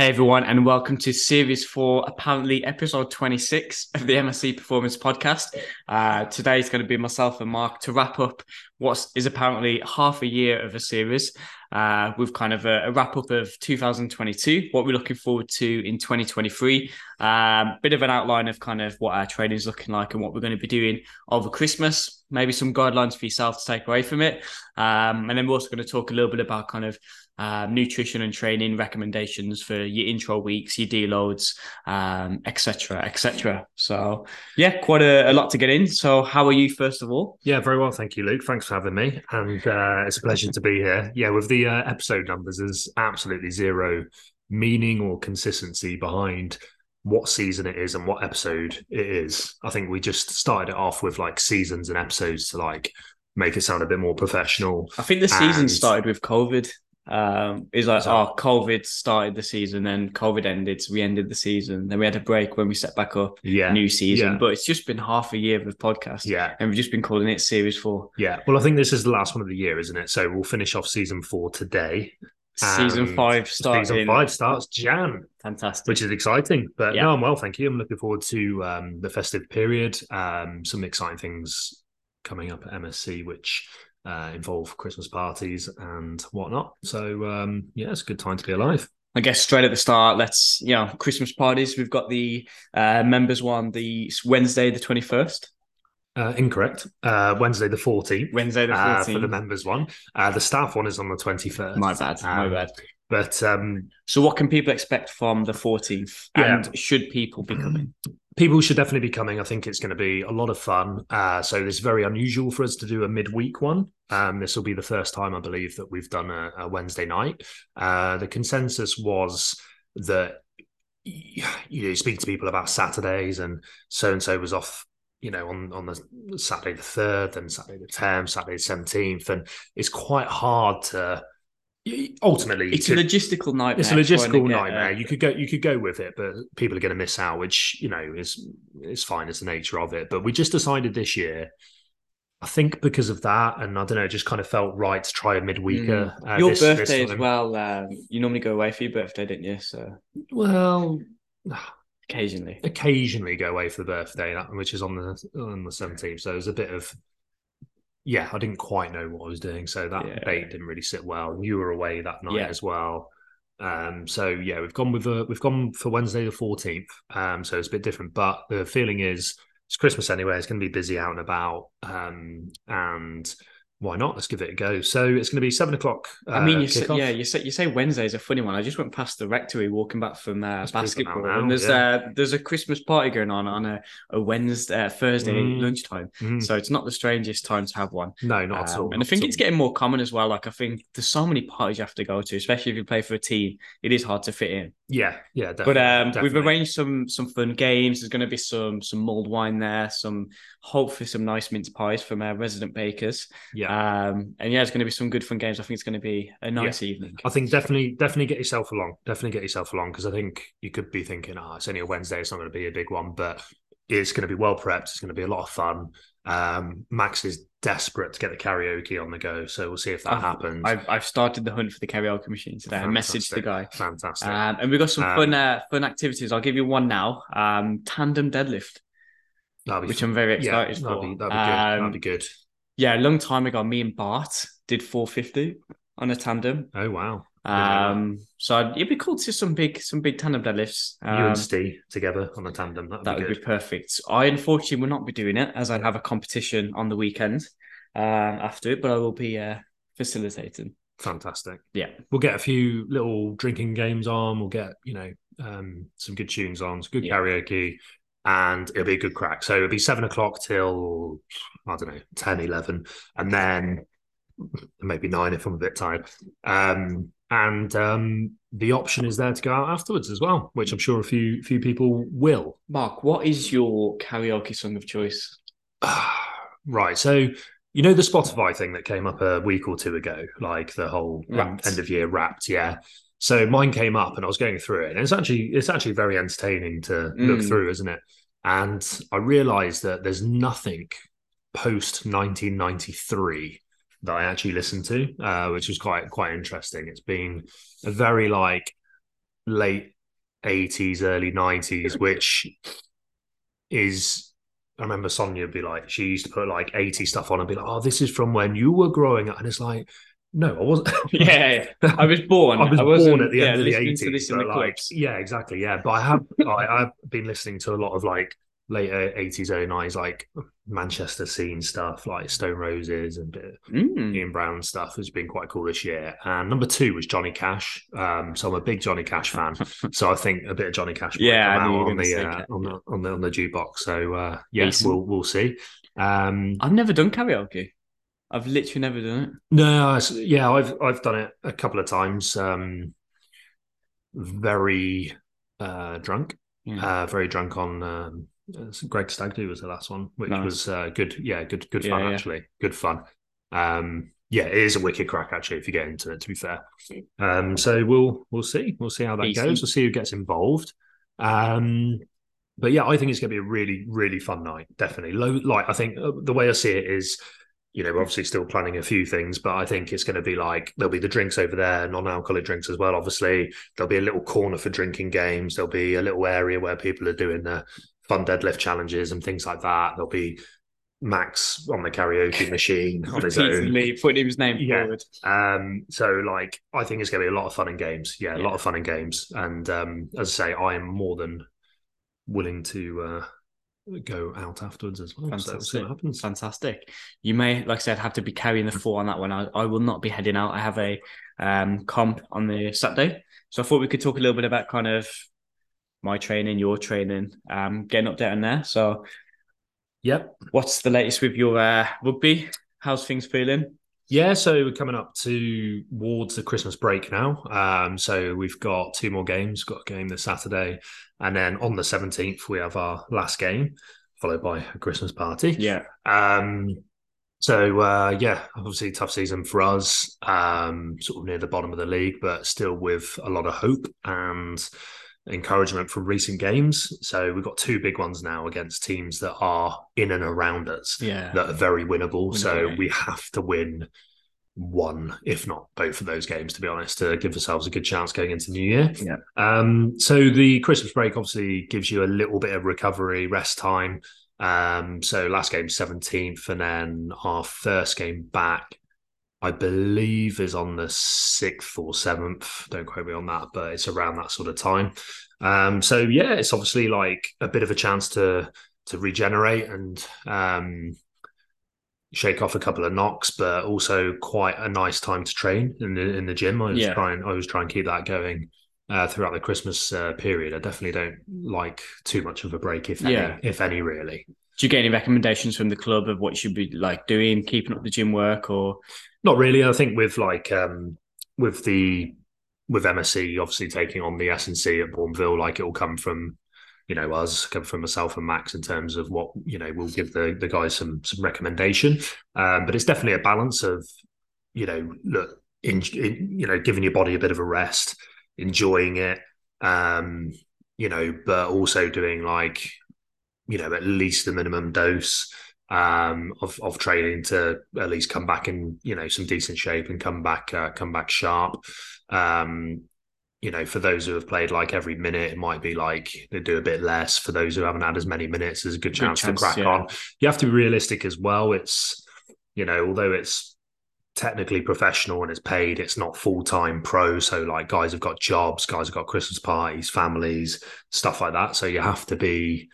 Hey everyone, and welcome to Series 4, apparently episode 26 of the MSC Performance Podcast. Uh, today is going to be myself and Mark to wrap up what is apparently half a year of a series uh, with kind of a, a, wrap up of 2022, what we're looking forward to in 2023, um, bit of an outline of kind of what our training is looking like and what we're going to be doing over Christmas, maybe some guidelines for yourself to take away from it. Um, and then we're also going to talk a little bit about kind of um, nutrition and training recommendations for your intro weeks, your deloads, um, etc., etc. So yeah, quite a, a, lot to get in. So how are you, first of all? Yeah, very well, thank you, Luke. Thanks for having me, and uh, it's a pleasure to be here. Yeah, with the uh, episode numbers, there's absolutely zero meaning or consistency behind what season it is and what episode it is. I think we just started it off with like seasons and episodes to like make it sound a bit more professional. I think the season and... started with COVID. Um, it's like, oh, COVID started the season, then COVID ended, so we ended the season. Then we had a break when we set back up, yeah, new season. Yeah. But it's just been half a year of podcast, yeah, and we've just been calling it Series Four. Yeah, well, I think this is the last one of the year, isn't it? So we'll finish off season four today. Season five starts. Season five starts Jan. Fantastic, which is exciting. But yeah. no, I'm well, thank you. I'm looking forward to um, the festive period. Um, some exciting things coming up at MSC, which uh, involve Christmas parties and whatnot. So um, yeah, it's a good time to be alive. I guess straight at the start, let's you know Christmas parties. We've got the uh, members one, the Wednesday the twenty first. Uh, incorrect. Uh, Wednesday the fourteenth. Wednesday the fourteenth uh, for the members one. Uh, the staff one is on the twenty first. My bad. Um, my bad. But um, so, what can people expect from the fourteenth? Yeah. And should people be coming? People should definitely be coming. I think it's going to be a lot of fun. Uh, so is very unusual for us to do a midweek one. Um, this will be the first time, I believe, that we've done a, a Wednesday night. Uh, the consensus was that you know, speak to people about Saturdays, and so and so was off you know, on on the Saturday the third, then Saturday the tenth, Saturday the seventeenth, and it's quite hard to ultimately it's a logistical nightmare. It's a logistical nightmare. You could go you could go with it, but people are going to miss out, which you know is is fine. It's the nature of it. But we just decided this year. I think because of that, and I don't know, it just kind of felt right to try a midweeker. Mm. Uh, your this, birthday this as well. Um, you normally go away for your birthday, didn't you? So well, occasionally, occasionally go away for the birthday, which is on the on the seventeenth. So it was a bit of yeah, I didn't quite know what I was doing, so that yeah. date didn't really sit well. You were away that night yeah. as well, um, so yeah, we've gone with a, we've gone for Wednesday the fourteenth. Um, so it's a bit different, but the feeling is it's Christmas anyway. It's going to be busy out and about, um, and why not? Let's give it a go. So it's going to be seven o'clock. Uh, I mean, you say, yeah, you say you say Wednesday is a funny one. I just went past the rectory walking back from uh, basketball, now, and there's yeah. uh, there's a Christmas party going on on a, a Wednesday, uh, Thursday mm. lunchtime. Mm. So it's not the strangest time to have one. No, not um, at all. And I think it's getting more common as well. Like I think there's so many parties you have to go to, especially if you play for a team. It is hard to fit in. Yeah, yeah, definitely, but um, definitely. we've arranged some some fun games. There's going to be some some mulled wine there, some hopefully some nice mince pies from our resident bakers. Yeah, um, and yeah, it's going to be some good fun games. I think it's going to be a nice yeah. evening. I think definitely definitely get yourself along. Definitely get yourself along because I think you could be thinking, oh, it's only a Wednesday. It's not going to be a big one, but it's going to be well prepped. It's going to be a lot of fun. Um, Max is desperate to get the karaoke on the go, so we'll see if that I've, happens. I've, I've started the hunt for the karaoke machine today. Fantastic. I messaged the guy. Fantastic. Um, and we've got some um, fun uh, fun activities. I'll give you one now. Um, tandem deadlift, which I'm very excited yeah, for. That'd be, that'd be good. That'd um, be good. Yeah, a long time ago, me and Bart did 450 on a tandem. Oh wow! Um, so it'd be cool to see some big, some big tandem deadlifts. Um, you and um, Steve together on a tandem. That'd that be would be perfect. I unfortunately will not be doing it as I have a competition on the weekend uh, after it, but I will be uh, facilitating. Fantastic. Yeah, we'll get a few little drinking games on. We'll get you know um, some good tunes on, some good yeah. karaoke, and it'll be a good crack. So it'll be seven o'clock till I don't know 10, 11. and then maybe nine if I'm a bit tired. Um, and um, the option is there to go out afterwards as well, which I'm sure a few few people will. Mark, what is your karaoke song of choice? right, so you know the Spotify thing that came up a week or two ago, like the whole end, end of year wrapped, yeah. So mine came up and I was going through it, and it's actually it's actually very entertaining to mm. look through, isn't it? And I realised that there's nothing post 1993 that I actually listened to, uh, which was quite quite interesting. It's been a very like late 80s, early 90s, which is I remember Sonia would be like, she used to put like 80 stuff on and be like, oh, this is from when you were growing up. And it's like, no, I wasn't. yeah, yeah, I was born. I was I born at the yeah, end of the 80s. this in but, the like, yeah, exactly. Yeah. But I have, I, I've been listening to a lot of like later 80s, early 90s, like Manchester scene stuff, like Stone Roses and a bit of Mm. Ian Brown stuff has been quite cool this year. And number two was Johnny Cash. Um, so I'm a big Johnny Cash fan. so I think a bit of Johnny Cash Yeah, I come out on the, uh, on the on the on the jukebox. So uh, yeah, Decent. we'll we'll see. Um, I've never done karaoke. I've literally never done it. no, yeah, I've I've done it a couple of times. Um, very uh, drunk, Yeah. uh, very drunk on. Um, uh, Greg Stagdo was the last one, which Nice. was uh, good. Yeah, good good fun yeah. actually. Good fun. Um, yeah, it is a wicked crack actually if you get into it. To be fair, um, so we'll we'll see we'll see how that Decent. goes. We'll see who gets involved. Um, but yeah, I think it's going to be a really really fun night. Definitely. Low, like I think uh, the way I see it is you know, we're obviously still planning a few things, but I think it's going to be like there'll be the drinks over there, non-alcoholic drinks as well. Obviously, there'll be a little corner for drinking games. There'll be a little area where people are doing the fun deadlift challenges and things like that. There'll be Max on the karaoke machine on his own. Putting his name Yeah. forward. Um, so like I think it's going to be a lot of fun in games. Yeah, a Yeah. lot of fun in games. And um, as I say, I am more than willing to uh, go out afterwards as well. So Fantastic. what happens. Fantastic. You may, like I said, have to be carrying the four on that one. I, I will not be heading out. I have a um, comp on the Saturday. So I thought we could talk a little bit about kind of my training, your training, um, get an update on there. So Yep. what's the latest with your uh, rugby? How's things feeling? Yeah, so we're coming up towards the Christmas break now. Um, so we've got two more games. Got a game this Saturday, and then on the seventeenth we have our last game, followed by a Christmas party. Yeah. Um, so uh, yeah, obviously tough season for us. Um, sort of near the bottom of the league, but still with a lot of hope and encouragement from recent games. So we've got two big ones now against teams that are in and around us Yeah. that are very winnable. So we have to win one, if not both of those games, to be honest, to give ourselves a good chance going into New Year. Yeah. Um, so the Christmas break obviously gives you a little bit of recovery, rest time. Um, so last game 17th, and then our first game back, I believe, is on the sixth or seventh. Don't quote me on that, but it's around that sort of time. Um, so yeah, it's obviously like a bit of a chance to to regenerate and um, shake off a couple of knocks, but also quite a nice time to train in the in the gym. I was Yeah. trying, I was trying to keep that going uh, throughout the Christmas uh, period. I definitely don't like too much of a break, if Yeah. any, if any, really. Do you get any recommendations from the club of what you should be like doing, keeping up the gym work, or Not really. I think with like um with the with MSC obviously taking on the S&C at Bournville, like it will come from you know us, come from myself and Max in terms of what you know we'll give the the guys some some recommendation. Um, but it's definitely a balance of you know look in, in you know giving your body a bit of a rest, enjoying it, um, you know, but also doing like you know at least the minimum dose um, of of training to at least come back in you know some decent shape and come back uh, come back sharp. Um, you know, for those who have played like every minute, it might be like they do a bit less. For those who haven't had as many minutes, there's a good Good chance, chance, to crack yeah. on. You have to be realistic as well. It's you know, although it's technically professional and it's paid, it's not full time pro. So like guys have got jobs, guys have got Christmas parties, families, stuff like that. So you have to be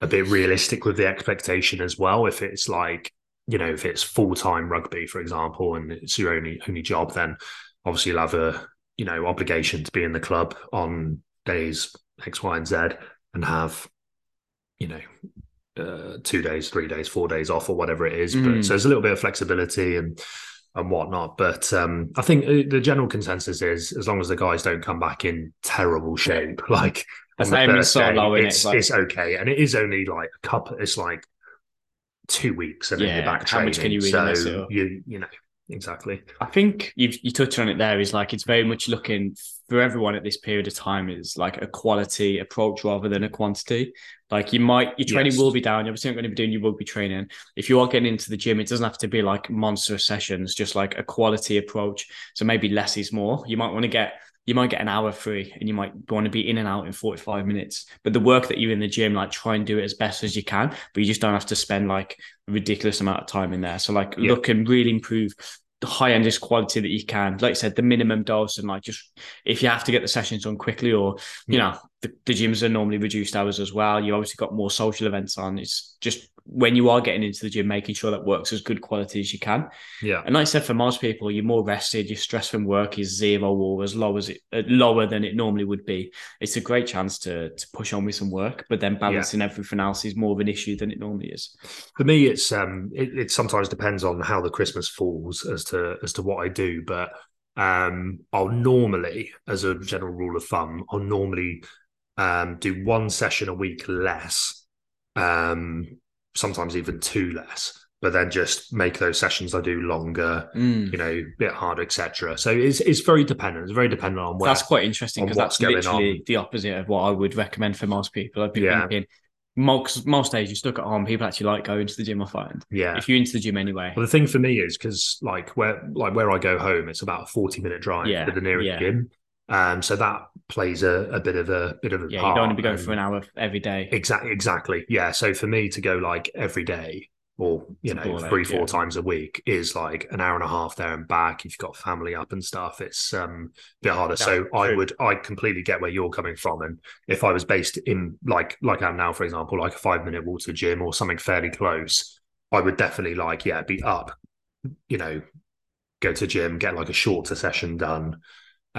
a bit realistic with the expectation as well. If it's like, you know, if it's full time rugby, for example, and it's your only only job, then obviously you'll have a you know obligation to be in the club on days X, Y, and Z, and have you know uh, two days, three days, four days off, or whatever it is. But Mm. so there's a little bit of flexibility and and whatnot. But um, I think uh, the general consensus is as long as the guys don't come back in terrible shape, like That's on the first so day, it's, Like- it's okay, and it is only like a couple. It's like two weeks, and then you're back how training. much can you really so it you you know exactly. I think you you touched on it there. Is like it's very much looking for everyone at this period of time is like a quality approach rather than a quantity. Like you might your training Yes. will be down. You're obviously not going to be doing your rugby training. If you are getting into the gym, it doesn't have to be like monster sessions. Just like a quality approach. So maybe less is more. You might want to get you might get an hour free and you might want to be in and out in 45 minutes. But the work that you're in the gym, like try and do it as best as you can, but you just don't have to spend like a ridiculous amount of time in there. So like yeah. look and really improve the high endest quality that you can. Like I said, the minimum dose and like just if you have to get the sessions done quickly or you mm. know, the, the gyms are normally reduced hours as well. You obviously got more social events on. It's just when you are getting into the gym, making sure that works as good quality as you can. Yeah. And like I said, for most people, you're more rested. Your stress from work is zero or as low as it uh, lower than it normally would be. It's a great chance to to push on with some work, but then balancing yeah. everything else is more of an issue than it normally is. For me, it's um, it, it sometimes depends on how the Christmas falls as to as to what I do, but um, I'll normally, as a general rule of thumb, I'll normally um, do one session a week less um, sometimes even two less but then just make those sessions I do longer, mm. you know, a bit harder, etc. So it's it's very dependent. It's very dependent on where. That's quite interesting because that's literally on. the opposite of what I would recommend for most people. I'd be yeah. thinking most most days you're stuck at home, people actually like going to the gym. I find, yeah, if you're into the gym anyway. Well, the thing for me is because like where like where I go home, it's about a forty minute drive yeah. to the nearest yeah. gym. Um, so that plays a, a bit of a bit of a yeah. Part. You don't want to be going for an hour every day. Exactly, exactly. Yeah. So for me to go like every day or you it's know three four yeah. times a week is like an hour and a half there and back. If you've got family up and stuff, it's um, a bit harder. so true. I would I completely get where you're coming from, and if I was based in like like I'm now, for example, like a five minute walk to the gym or something fairly close, I would definitely like yeah be up, you know, go to gym, get like a shorter session done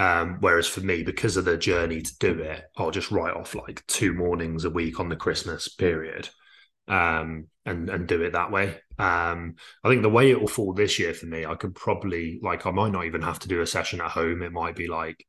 um, whereas for me, because of the journey to do it, I'll just write off like two mornings a week on the Christmas period um, and and do it that way. Um, I think the way it will fall this year for me, I could probably like I might not even have to do a session at home. It might be like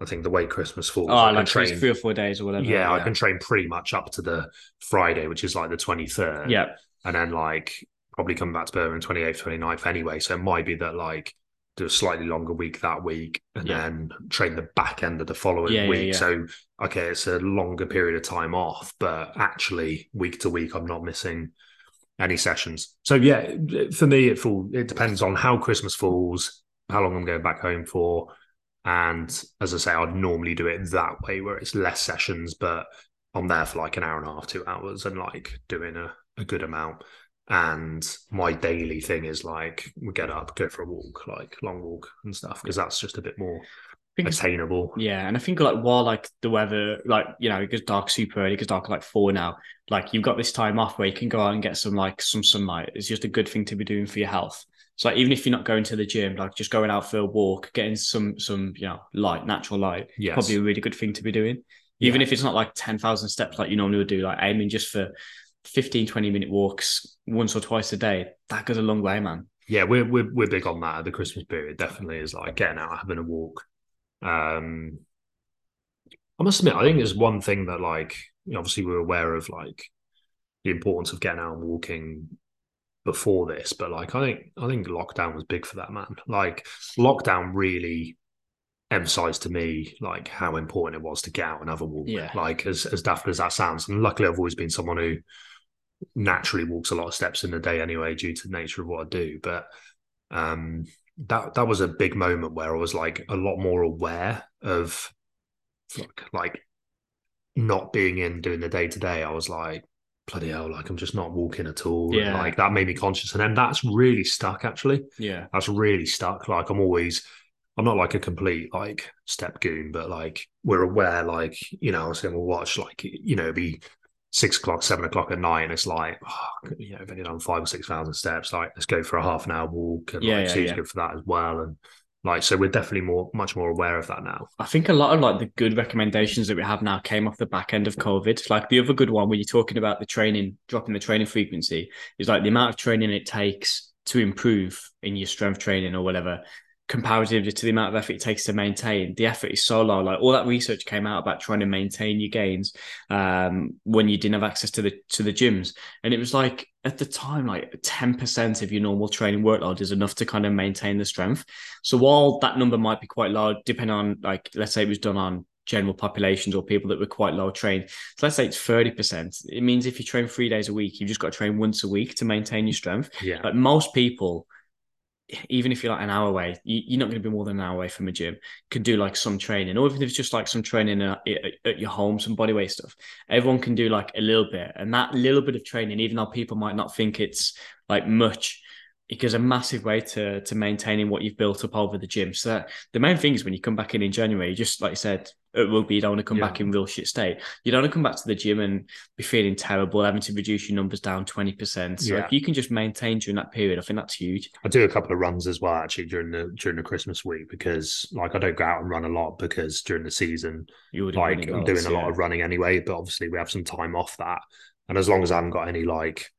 I think the way Christmas falls, oh, I like train three or four days or whatever. Yeah, yeah, I can train pretty much up to the Friday, which is like the twenty third. Yeah, and then like probably come back to Birmingham 28th, 29th anyway. So it might be that like do a slightly longer week that week and yeah. then train the back end of the following yeah, week. Yeah, so okay, it's a longer period of time off, but actually week to week I'm not missing any sessions. So yeah, for me it fall it depends on how Christmas falls, how long I'm going back home for. And as I say, I'd normally do it that way where it's less sessions, but I'm there for like an hour and a half, two hours and like doing a, a good amount and my daily thing is like we get up go for a walk like long walk and stuff because that's just a bit more attainable yeah and i think like while like the weather like you know it gets dark super early it gets dark like four now like you've got this time off where you can go out and get some like some sunlight it's just a good thing to be doing for your health so like, even if you're not going to the gym like just going out for a walk getting some some you know light natural light yes. probably a really good thing to be doing even yeah. if it's not like 10,000 steps like you normally would do like aiming just for 15, 20 minute walks once or twice a day, that goes a long way, man. Yeah, we're we're we're big on that. The Christmas period definitely is like getting out, having a walk. Um, I must admit, I think there's one thing that like obviously we're aware of like the importance of getting out and walking before this, but like I think I think lockdown was big for that man. Like lockdown really emphasized to me like how important it was to get out and have a walk. Yeah. Like as as daft as that sounds, and luckily I've always been someone who naturally walks a lot of steps in a day anyway due to the nature of what I do. But um, that that was a big moment where I was like a lot more aware of like, like not being in doing the day to day. I was like, bloody hell, like I'm just not walking at all. Yeah. like that made me conscious. And then that's really stuck actually. Yeah. That's really stuck. Like I'm always I'm not like a complete like step goon, but like we're aware, like, you know, I was going to watch like, you know, be six o'clock, seven o'clock at night, and it's like, oh, you know, I've only done five or six thousand steps. Like, let's go for a half an hour walk, and yeah, like, yeah, yeah. good for that as well. And like, so we're definitely more, much more aware of that now. I think a lot of like the good recommendations that we have now came off the back end of COVID. Like the other good one, when you're talking about the training, dropping the training frequency, is like the amount of training it takes to improve in your strength training or whatever comparatively to the amount of effort it takes to maintain, the effort is so low. Like all that research came out about trying to maintain your gains um, when you didn't have access to the to the gyms, and it was like at the time, like ten percent of your normal training workload is enough to kind of maintain the strength. So while that number might be quite low, depending on like let's say it was done on general populations or people that were quite low trained. So let's say it's 30%. It means if you train three days a week, you've just got to train once a week to maintain your strength. Yeah. But most people even if you're like an hour away, you, are not going to be more than an hour away from a gym. Can do like some training, or even if it's just like some training at, your home, some bodyweight stuff. Everyone can do like a little bit, and that little bit of training, even though people might not think it's like much, it a massive way to to maintaining what you've built up over the gym. So the main thing is when you come back in in January, just like I said, at rugby, you don't want to come yeah. back in real shit state. You don't want to come back to the gym and be feeling terrible, having to reduce your numbers down twenty percent. So yeah. if you can just maintain during that period, I think that's huge. I do a couple of runs as well actually during the during the Christmas week because like I don't go out and run a lot because during the season, you like I'm doing a lot of running anyway. But obviously we have some time off that, and as long as I haven't got any like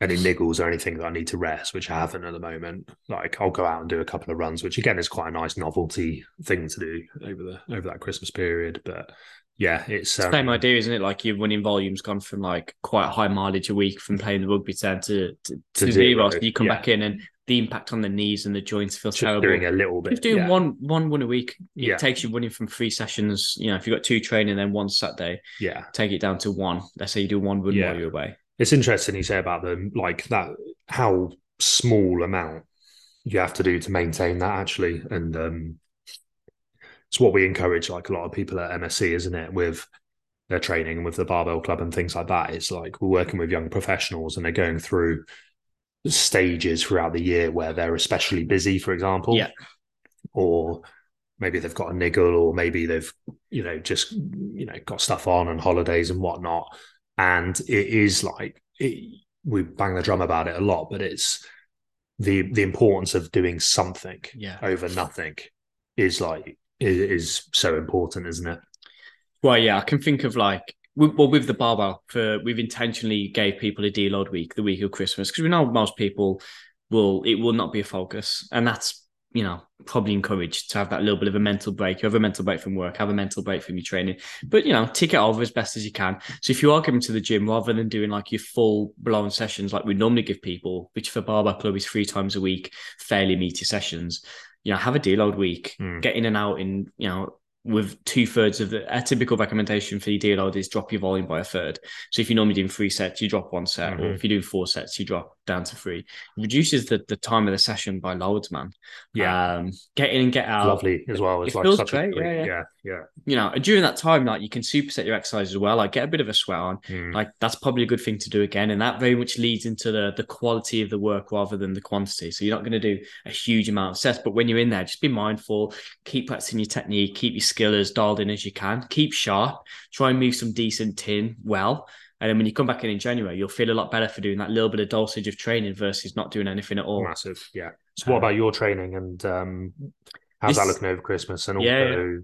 any niggles or anything that I need to rest, which I haven't at the moment. Like I'll go out and do a couple of runs, which again is quite a nice novelty thing to do over the over that Christmas period. But yeah, it's um, same idea, isn't it? Like your running volume's gone from like quite high mileage a week from playing the rugby turn to to, to, to zero. So you come yeah. back in and the impact on the knees and the joints feels Just terrible. Doing a little bit, Just doing yeah. one one one a week, it yeah. takes you running from three sessions. You know, if you've got two training, then one Saturday, yeah, take it down to one. Let's say you do one run yeah. while you're away. It's interesting you say about them like that how small amount you have to do to maintain that actually, and um, it's what we encourage like a lot of people at MSC, isn't it? With their training with the barbell club and things like that. It's like we're working with young professionals and they're going through stages throughout the year where they're especially busy, for example. Yeah. Or maybe they've got a niggle or maybe they've, you know, just, you know, got stuff on and holidays and whatnot and it is like it, we bang the drum about it a lot, but it's the the importance of doing something yeah. over nothing is like is, is so important, isn't it? Well, yeah, I can think of like well with the barbell for we've intentionally gave people a deload week the week of Christmas because we know most people will it will not be a focus, and that's you know, probably encouraged to have that little bit of a mental break. You have a mental break from work, have a mental break from your training, but you know, tick it over as best as you can. So if you are coming to the gym rather than doing like your full blown sessions like we normally give people, which for Barbell Club is three times a week, fairly meaty sessions, you know, have a deload week, mm. get in and out in, you know, with two thirds of the a typical recommendation for your deload is drop your volume by a third. So if you're normally doing three sets, you drop one set, mm-hmm. or if you're doing four sets, you drop down to three. It reduces the, the time of the session by loads, man. Yeah. Um, get in and get out. Lovely as well. It's it like feels great. Yeah, yeah, yeah, yeah. You know, and during that time, like you can superset your exercise as well. Like get a bit of a sweat on. Mm. Like that's probably a good thing to do again. And that very much leads into the the quality of the work rather than the quantity. So you're not going to do a huge amount of sets, but when you're in there, just be mindful, keep practicing your technique, keep your skill as dialed in as you can, keep sharp, try and move some decent tin well and then when you come back in in January, you'll feel a lot better for doing that little bit of dosage of training versus not doing anything at all. Massive, yeah. So, what about your training and um, how's this, that looking over Christmas and also yeah,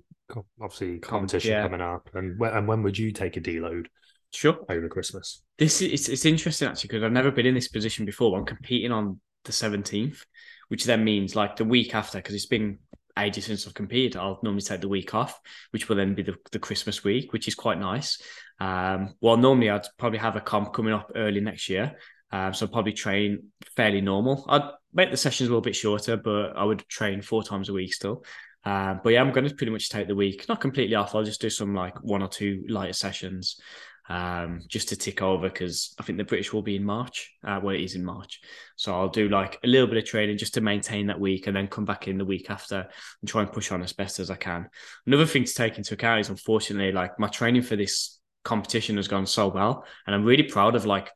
obviously competition yeah. coming up? And when, and when would you take a deload? Sure, over Christmas. This is it's, it's interesting actually because I've never been in this position before. I'm competing on the 17th, which then means like the week after because it's been ages since I've competed. I'll normally take the week off, which will then be the, the Christmas week, which is quite nice. Um, well, normally I'd probably have a comp coming up early next year. Um, so I'd probably train fairly normal. I'd make the sessions a little bit shorter, but I would train four times a week still. Um, but yeah, I'm going to pretty much take the week, not completely off. I'll just do some like one or two lighter sessions um, just to tick over because I think the British will be in March. Uh, it is in March. So I'll do like a little bit of training just to maintain that week and then come back in the week after and try and push on as best as I can. Another thing to take into account is unfortunately, like my training for this competition has gone so well. And I'm really proud of like,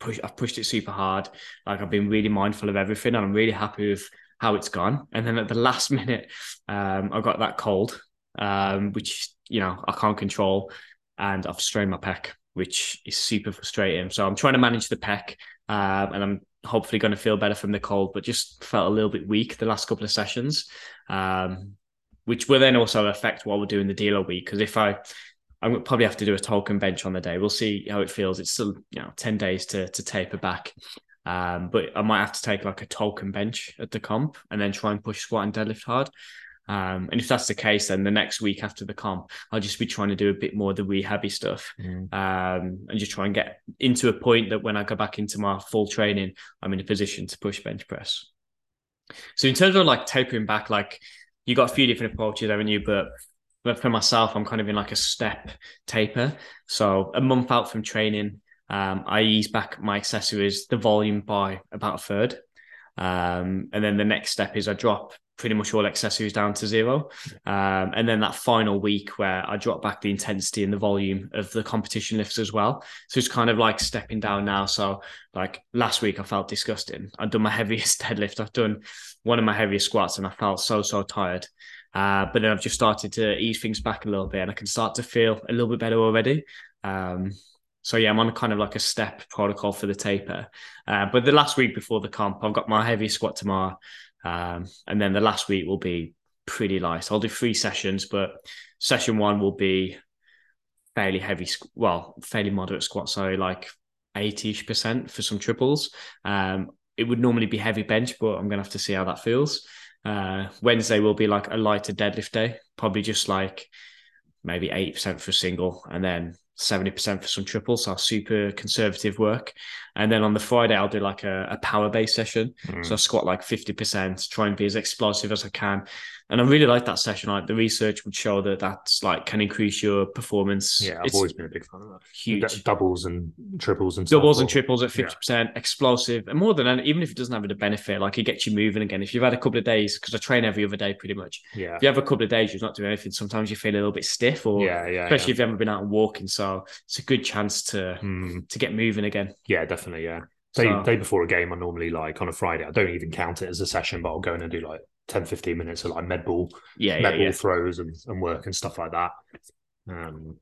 push, I've pushed it super hard. Like I've been really mindful of everything and I'm really happy with how it's gone. And then at the last minute, um, I got that cold, um, which, you know, I can't control and I've strained my pec, which is super frustrating. So I'm trying to manage the pec, um, and I'm hopefully going to feel better from the cold, but just felt a little bit weak the last couple of sessions, um, which will then also affect what we're doing the deload week. Because if I, I'm probably have to do a token bench on the day. We'll see how it feels. It's still you know ten days to to taper back. Um, but I might have to take like a token bench at the comp and then try and push squat and deadlift hard. Um, and if that's the case, then the next week after the comp, I'll just be trying to do a bit more of the rehabby stuff mm. um, and just try and get into a point that when I go back into my full training, I'm in a position to push bench press. So in terms of like tapering back, like you got a few different approaches, haven't you? But but for myself, I'm kind of in like a step taper. So a month out from training, um, I ease back my accessories, the volume by about a third. Um, and then the next step is I drop pretty much all accessories down to zero. Um, and then that final week where I drop back the intensity and the volume of the competition lifts as well. So it's kind of like stepping down now. So like last week I felt disgusting. I'd done my heaviest deadlift. I've done one of my heaviest squats and I felt so, so tired. Uh, but then I've just started to ease things back a little bit and I can start to feel a little bit better already. Um, so yeah, I'm on kind of like a step protocol for the taper. Uh, but the last week before the comp, I've got my heavy squat tomorrow. Um, and then the last week will be pretty light. I'll do three sessions, but session one will be fairly heavy, well, fairly moderate squat. So like 80 percent for some triples. Um, it would normally be heavy bench, but I'm to have to see how that feels. Uh, Wednesday will be like a lighter deadlift day, probably just like maybe 8% for a single and then 70% for some triples, so super conservative work. And then on the Friday, I'll do like a, a power base session. Mm. So I squat like 50%, try and be as explosive as I can. And I really like that session. Like the research would show that that's like can increase your performance. Yeah, I've it's always been a big fan of that. Huge D- doubles and triples and doubles and triples at fifty yeah. percent, explosive, and more than that, even if it doesn't have a benefit, like it gets you moving again. If you've had a couple of days, because I train every other day pretty much. Yeah. If you have a couple of days, you're not doing anything. Sometimes you feel a little bit stiff, or yeah, yeah, especially yeah. if you haven't been out and walking. So it's a good chance to mm. to get moving again. Yeah, definitely. Yeah. Day, so, day before a game, I normally like on a Friday. I don't even count it as a session, but I'll go in and do like 10, 15 minutes of like med ball, yeah, med yeah, ball yeah. throws and, and work and stuff like that. Um,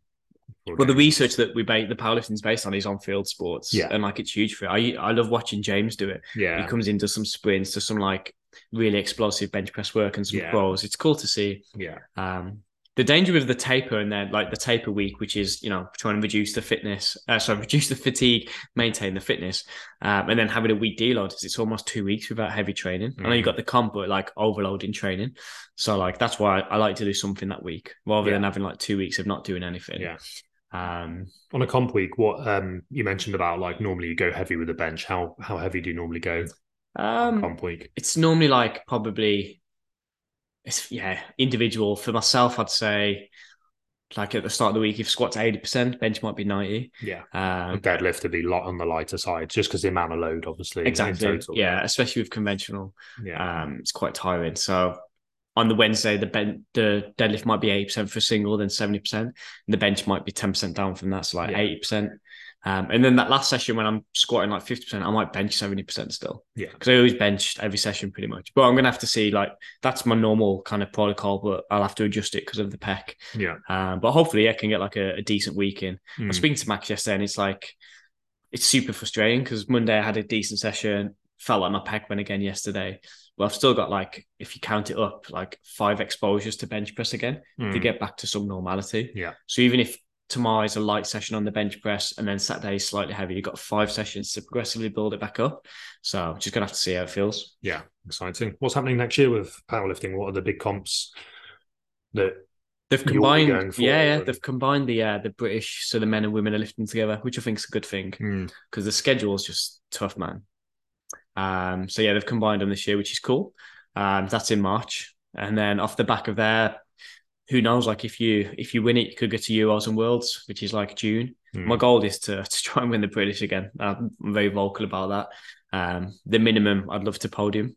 well, the research that we make the powerlifting is based on is on field sports, yeah, and like it's huge for it. I I love watching James do it. Yeah, he comes into some sprints, to some like really explosive bench press work and some Yeah. throws. It's cool to see. yeah, Um, the danger with the taper and then like the taper week, which is you know trying to reduce the fitness, uh, sorry, reduce the fatigue, maintain the fitness, um, and then having a week deload is it's almost two weeks without heavy training. I know you Mhm. got the comp, but like overloading training. So like that's why I like to do something that week rather than having like two weeks of not doing anything. yeah. Um, On a comp week, what um you mentioned about like normally you go heavy with the bench. How how heavy do you normally go um, comp week? it's normally like probably it's yeah individual. For myself i'd say like at the start of the week if squat's 80% bench might be 90 Yeah, um deadlift would be lot on the lighter side, just because the amount of load, obviously. in exactly. total. yeah especially with conventional. Yeah, um it's quite tiring. So on the wednesday the ben- the deadlift might be 80% for a single then 70% and the bench might be 10% down from that so like Yeah. 80% um, and then that last session when I'm squatting like 50%, I might bench 70% still. Yeah. Because I always bench every session pretty much. But I'm going to have to see, like, that's my normal kind of protocol, but I'll have to adjust it because of the pec. yeah. Um, but hopefully I can get like a, a decent week in. I was Mm. speaking to Max yesterday and it's like, it's super frustrating because Monday I had a decent session, felt like my pec went again yesterday. Well, I've still got like, if you count it up, like five exposures to bench press again to Mm. get back to some normality. Yeah. So even if tomorrow is a light session on the bench press and then Saturday is slightly heavy, you've got five sessions to progressively build it back up. So just gonna have to see how it feels. Yeah, exciting. What's happening next year with powerlifting? What are the big comps that They've combined, yeah, yeah, they've combined the uh, the British, so the men and women are lifting together, which I think is a good thing Mm. because the schedule is just tough, man. Um, so yeah, they've combined them this year, which is cool. Um, that's in March, and then off the back of there, who knows? Like if you if you win it, you could go to Euros and Worlds, which is like June. Mm. My goal is to to try and win the British again. I'm very vocal about that. Um, the minimum, I'd love to podium.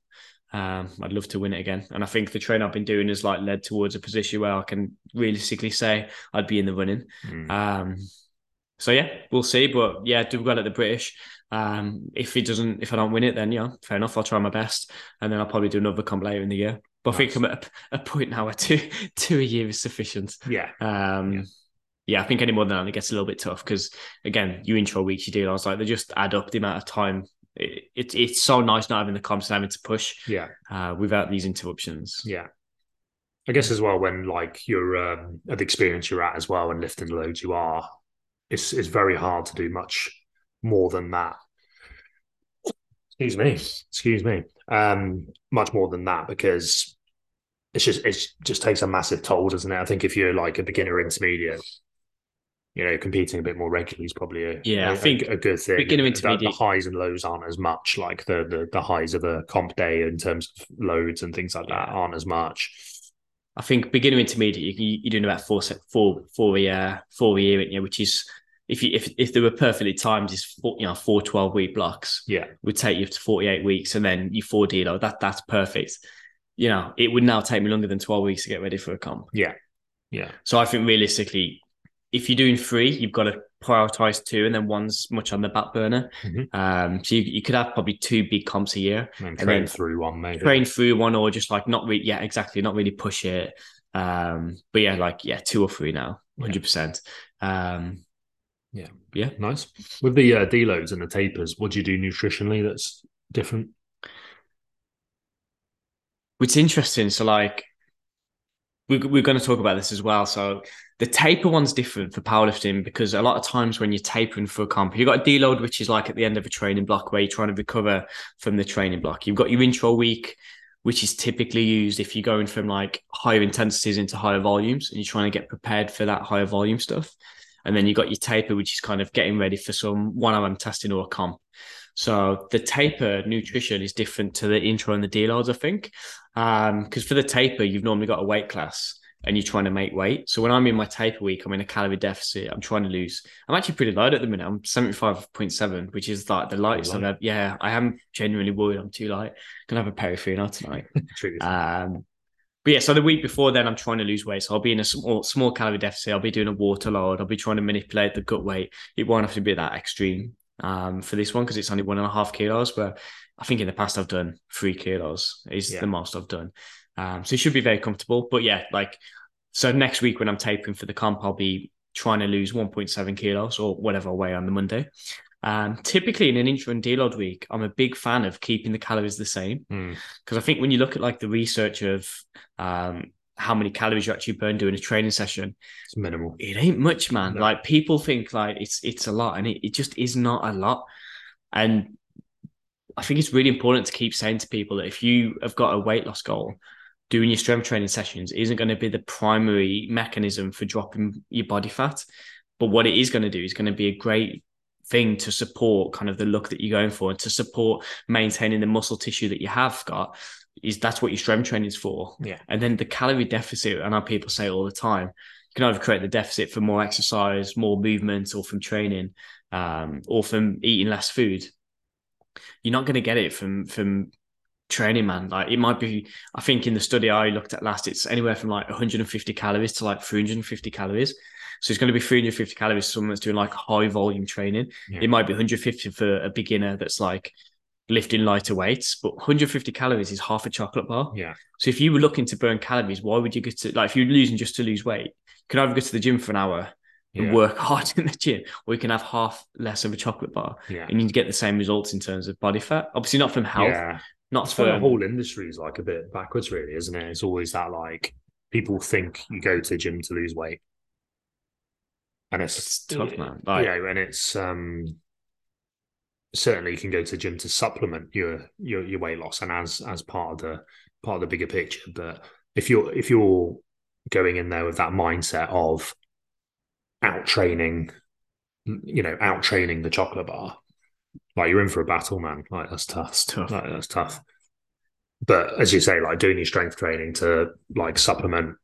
Um, I'd love to win it again, and I think the training I've been doing has like led towards a position where I can realistically say I'd be in the running. Mm. Um, so yeah, we'll see. But yeah, do well at the British. Um, if it doesn't, if I don't win it, then yeah, fair enough. I'll try my best, and then I'll probably do another comp later in the year. But I think Nice. I'm at a, point now where two two a year is sufficient. yeah, Um, Yeah. yeah. I think any more than that, it gets a little bit tough because again, you intro weeks you do. I was like, they just add up the amount of time. It, it, it's so nice not having the comps and having to push yeah, uh, without these interruptions. yeah. I guess as well when like you're um, at the experience you're at as well and lifting the loads you are, it's it's very hard to do much more than that. Excuse me, excuse me. Um, much more than that because it's just it just takes a massive toll, doesn't it? I think if you're like a beginner intermediate, you know, competing a bit more regularly is probably a Yeah, I a- think a, good thing. beginner The- intermediate- the highs and lows aren't as much. Like the the the highs of a comp day in terms of loads and things like that aren't as much. I think beginner intermediate, you, you're doing about four set four four a year, four a year, you know, which is if you if if they were perfectly timed, is four, you know four 12 week blocks Yeah. would take you to 48 weeks, and then you four deload. That that's perfect. You know, it would now take me longer than 12 weeks to get ready for a comp. Yeah. Yeah. So I think realistically, if you're doing three, you've got to prioritize two, and then one's much on the back burner. Mhm. Um, so you, you could have probably two big comps a year, And And train then through one maybe. train through one, or just like not really, yeah, exactly, not really push it. Um, but yeah, like yeah, two or three now, Yeah. hundred percent. Um, Yeah. yeah. Nice. With the uh, deloads and the tapers, what do you do nutritionally that's different? It's interesting. So like, we're, we're going to talk about this as well. So the taper one's different for powerlifting because a lot of times when you're tapering for a comp, you've got a deload, which is like at the end of a training block where you're trying to recover from the training block. You've got your intro week, which is typically used if you're going from like higher intensities into higher volumes and you're trying to get prepared for that higher volume stuff. And then you've got your taper, which is kind of getting ready for some one hour testing or a comp. So the taper nutrition is different to the intro and the deloads, I think. Um, because for the taper, you've normally got a weight class and you're trying to make weight. So when I'm in my taper week, I'm in a calorie deficit. I'm trying to lose. I'm actually pretty light at the minute. I'm 75.7, which is like the lightest I've ever. Yeah, I am genuinely worried I'm too light. Gonna have a peripheral tonight. Um, but yeah, so the week before then, I'm trying to lose weight. So I'll be in a small, small calorie deficit. I'll be doing a water load. I'll be trying to manipulate the gut weight. It won't have to be that extreme um, for this one because it's only one and a half kilos. But I think in the past I've done three kilos is Yeah. the most I've done. Um, so it should be very comfortable. But yeah, like so next week when I'm tapering for the comp, I'll be trying to lose 1.7 kilos or whatever I weigh on the Monday. Um, typically in an intro and deload week, I'm a big fan of keeping the calories the same Mm. because I think when you look at like the research of um, how many calories you actually burn during a training session, It's minimal. it ain't much, man. No. Like people think like it's it's a lot, and it, it just is not a lot. And I think it's really important to keep saying to people that if you have got a weight loss goal, doing your strength training sessions isn't going to be the primary mechanism for dropping your body fat. But what it is going to do is going to be a great thing to support kind of the look that you're going for and to support maintaining the muscle tissue that you have got is that's what your strength training is for. Yeah. And then the calorie deficit, I know people say all the time, you can either create the deficit from more exercise, more movement, or from training, um, or from eating less food. You're not going to get it from from training, man. Like it might be, I think in the study I looked at last, it's anywhere from like 150 calories to like 350 calories. So it's going to be 350 calories for someone that's doing like high volume training. Yeah. It might be 150 for a beginner that's like lifting lighter weights, but 150 calories is half a chocolate bar. Yeah. So if you were looking to burn calories, why would you go to like if you're losing just to lose weight? You can either go to the gym for an hour and Yeah. work hard in the gym, or you can have half less of a chocolate bar Yeah. and you get the same results in terms of body fat. Obviously, not from health, Yeah. not for the whole industry is like a bit backwards, really, isn't it? It's always that like people think you go to the gym to lose weight. And it's, It's tough, man. Like- yeah, and it's um certainly you can go to the gym to supplement your your your weight loss and as as part of the part of the bigger picture. But if you're if you're going in there with that mindset of out training, you know, out training the chocolate bar, like you're in for a battle, man. Like that's tough. It's tough. Like, that's tough. But as you say, like doing your strength training to like supplement,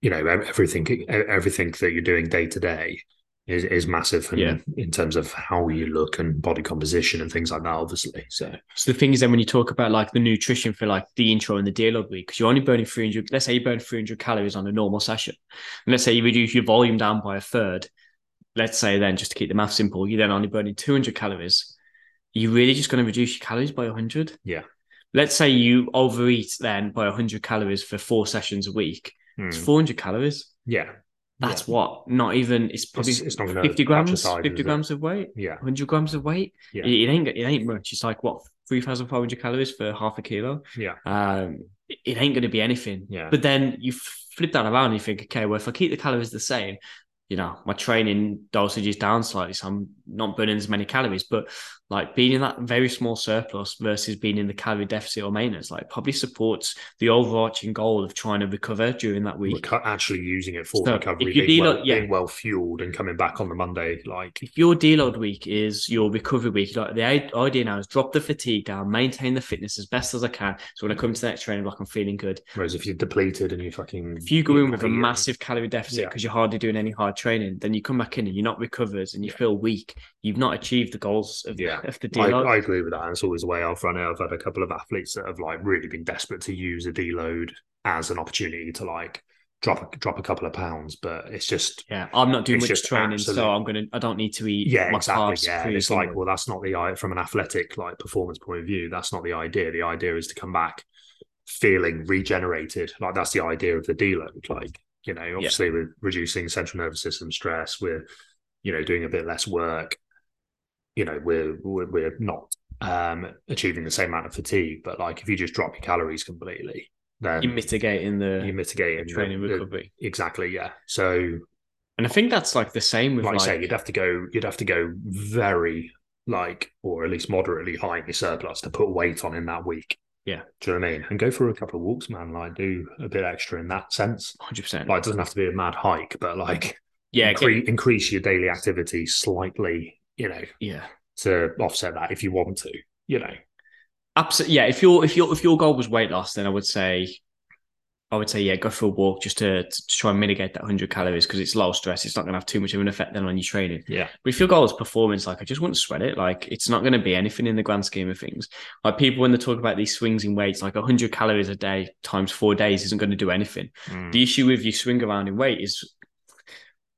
you know, everything everything that you're doing day to day is is massive in, Yeah. in terms of how you look and body composition and things like that, obviously. So So the thing is, then when you talk about like the nutrition for like the intro and the deload week, because you're only burning 300, let's say you burn 300 calories on a normal session. And let's say you reduce your volume down by a third. Let's say then, just to keep the math simple, you're then only burning 200 calories. You're really just going to reduce your calories by 100. Yeah. Let's say you overeat then by 100 calories for four sessions a week. It's mm, 400 calories. yeah, That's what, not even, it's probably It's- it's not 50 grams, size, 50 is it? grams of weight, yeah, 100 grams of weight. Yeah. It, it ain't, it ain't much. It's like what, 3,500 calories for half a kilo yeah, um, it- it ain't going to be anything. Yeah. But then you flip that around and you think, okay, well, if I keep the calories the same, you know, my training dosage is down slightly, so I'm not burning as many calories. But like being in that very small surplus versus being in the calorie deficit or maintenance, like probably supports the overarching goal of trying to recover during that week. Reco- actually using it for So, recovery, if being, deload- well, yeah. being well fueled and coming back on the Monday, like If your deload week is your recovery week, like the idea now is drop the fatigue down, maintain the fitness as best as I can. So when I come to the next training block, I'm feeling good. whereas if you're depleted and you're fucking If you go in with a massive calorie deficit Yeah. because you're hardly doing any hard training, then you come back in and you're not recovered and you feel weak. You've not achieved the goals of, Yeah. Of the I, deload. I agree with that. And it's always the way I've run it. I've had a couple of athletes that have like really been desperate to use a deload as an opportunity to like drop a, drop a couple of pounds, but it's just yeah, I'm not doing much training, absolute- so I'm gonna. I don't need to eat. yeah, exactly. Yeah, and it's like, well, that's not the i from an athletic like performance point of view. That's not the idea. The idea is to come back feeling regenerated. Like that's the idea of the deload. Like you know, obviously we're reducing central nervous system stress. We're you know doing a bit less work. You know, we're we're, we're not um achieving the same amount of fatigue. But like if you just drop your calories completely, then you're mitigating the you mitigate the- training the- recovery. exactly. Yeah. So And I think that's like the same with like, like, I say, you'd have to go, you'd have to go very like, or at least moderately high in your surplus to put weight on in that week. Yeah. Do you know what I mean? And go for a couple of walks, man. Like, do a bit extra in that sense. 100%. Like, it doesn't have to be a mad hike, but like, yeah, incre- increase your daily activity slightly, you know, yeah. to offset that if you want to, you know. Absolutely. Yeah. If your if your if your goal was weight loss, then I would say, I would say, yeah, go for a walk just to, to try and mitigate that 100 calories because it's low stress. It's not going to have too much of an effect then on your training. Yeah. But if your goal is performance, like I just wouldn't sweat it. Like it's not going to be anything in the grand scheme of things. Like people when they talk about these swings in weights, like 100 calories a day times four days isn't going to do anything. Mm. The issue with you swing around in weight is